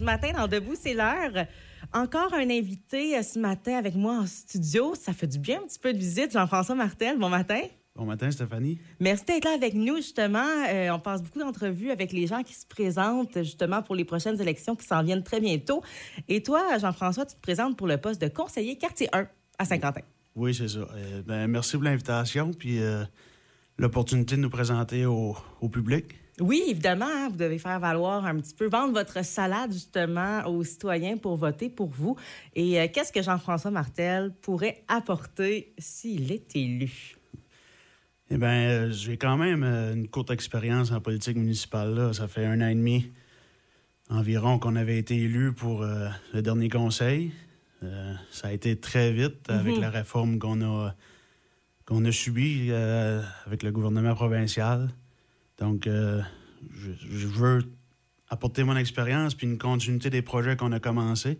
Ce matin, dans Debout, c'est l'heure. Encore un invité euh, ce matin avec moi en studio. Ça fait du bien un petit peu de visite. Jean-François Martel, bon matin. Bon matin, Stéphanie. Merci d'être là avec nous, justement. Euh, on passe beaucoup d'entrevues avec les gens qui se présentent, justement, pour les prochaines élections qui s'en viennent très bientôt. Et toi, Jean-François, tu te présentes pour le poste de conseiller quartier 1 à Saint-Quentin. Oui, c'est ça. Euh, ben, merci pour l'invitation, puis l'opportunité de nous présenter au, au public? Oui, évidemment, hein, vous devez faire valoir un petit peu, vendre votre salade justement aux citoyens pour voter pour vous. Et euh, qu'est-ce que Jean-François Martel pourrait apporter s'il est élu? Eh bien, euh, j'ai quand même euh, une courte expérience en politique municipale. Là. Ça fait un an et demi environ qu'on avait été élu pour le dernier conseil. ça a été très vite avec mhm. la réforme qu'on a, qu'on a subie avec le gouvernement provincial. Donc, euh, je, veux apporter mon expérience puis une continuité des projets qu'on a commencés.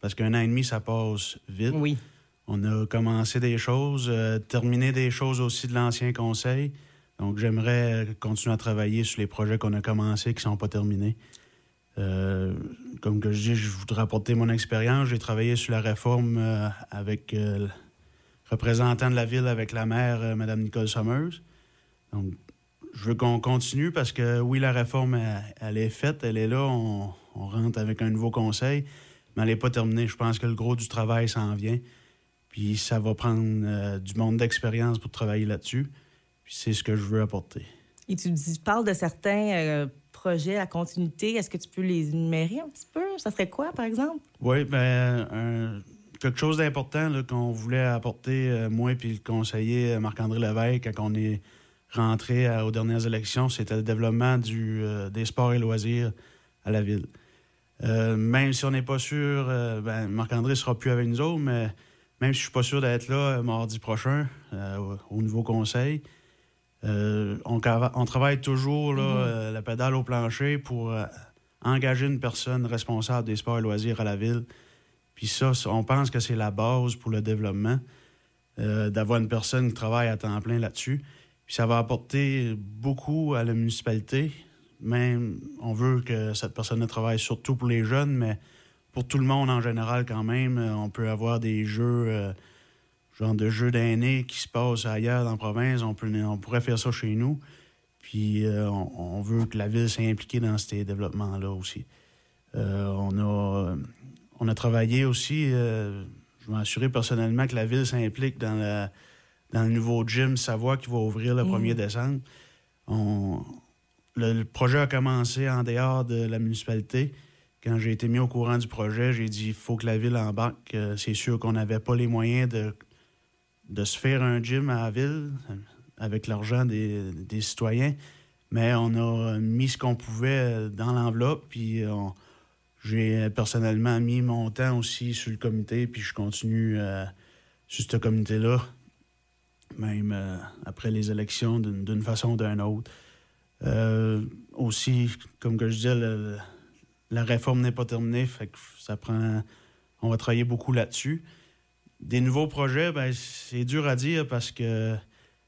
Parce qu'un an et demi, ça passe vite. Oui. On a commencé des choses, euh, terminé des choses aussi de l'ancien conseil. Donc, j'aimerais continuer à travailler sur les projets qu'on a commencés qui ne sont pas terminés. Euh, comme que je dis, je voudrais apporter mon expérience. J'ai travaillé sur la réforme avec représentant de la ville, avec la maire, Mme Nicole Summers. Donc, je veux qu'on continue parce que oui, la réforme, elle, est faite, elle est là, on, rentre avec un nouveau conseil, mais elle n'est pas terminée. Je pense que le gros du travail s'en vient. Puis ça va prendre euh, du monde d'expérience pour travailler là-dessus. Puis c'est ce que je veux apporter. Et tu, parles de certains euh, projets à continuité. Est-ce que tu peux les énumérer un petit peu? Ça serait quoi, par exemple? Oui, bien, quelque chose d'important qu'on voulait apporter, euh, moi et puis le conseiller Marc-André Lévesque, quand on est rentré aux dernières élections, c'était le développement du, euh, des sports et loisirs à la ville. Euh, même si on n'est pas sûr, euh, ben, Marc-André ne sera plus avec nous autres, mais même si je ne suis pas sûr d'être là mardi prochain au, nouveau conseil, on, on, travaille toujours là, mm-hmm. la pédale au plancher pour engager une personne responsable des sports et loisirs à la ville. Puis ça, on pense que c'est la base pour le développement, d'avoir une personne qui travaille à temps plein là-dessus ça va apporter beaucoup à la municipalité. Même, on veut que cette personne travaille surtout pour les jeunes, mais pour tout le monde en général quand même. Euh, on peut avoir des jeux, euh, genre de jeux d'aînés qui se passent ailleurs dans la province. On, pourrait faire ça chez nous. Puis euh, on, veut que la ville s'implique dans ces développements-là aussi. on, a, on a travaillé aussi, je vais m'assurer personnellement que la ville s'implique dans la dans le nouveau gym Savoie qui va ouvrir le 1er mm. décembre. le, projet a commencé en dehors de la municipalité. Quand j'ai été mis au courant du projet, j'ai dit il faut que la ville embarque. Euh, c'est sûr qu'on n'avait pas les moyens de, de se faire un gym à la ville euh, avec l'argent des, citoyens, mais on a mis ce qu'on pouvait dans l'enveloppe, puis j'ai personnellement mis mon temps aussi sur le comité, puis je continue euh, sur ce comité-là même euh, après les élections, d'une façon ou d'une autre. Euh, aussi, comme que je disais, la réforme n'est pas terminée, fait que ça prend. On va travailler beaucoup là-dessus. Des nouveaux projets, ben, c'est dur à dire parce que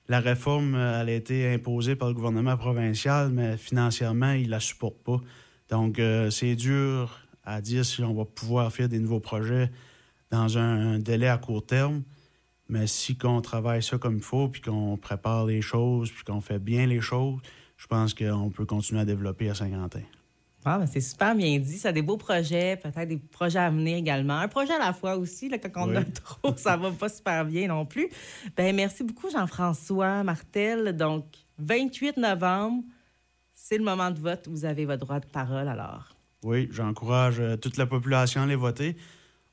la réforme, elle a été imposée par le gouvernement provincial, mais financièrement, il ne la supporte pas. Donc, euh, c'est dur à dire si on va pouvoir faire des nouveaux projets dans un délai à court terme. Mais si on travaille ça comme il faut, puis qu'on prépare les choses, puis qu'on fait bien les choses, je pense qu'on peut continuer à développer à Saint-Quentin. Ah, ben, c'est super bien dit. Ça a des beaux projets, peut-être des projets à venir également. Un projet à la fois aussi, là, quand on a trop, ça va pas super bien non plus. Ben, merci beaucoup, Jean-François Martel. Donc, 28 novembre, c'est le moment de vote. Vous avez votre droit de parole alors. Oui, j'encourage euh, toute la population à aller voter.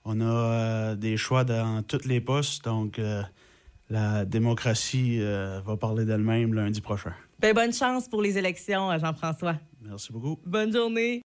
On a euh, des choix dans tous les postes, donc euh, la démocratie va parler d'elle-même lundi prochain. Ben, bonne chance pour les élections, Jean-François. Merci beaucoup. Bonne journée.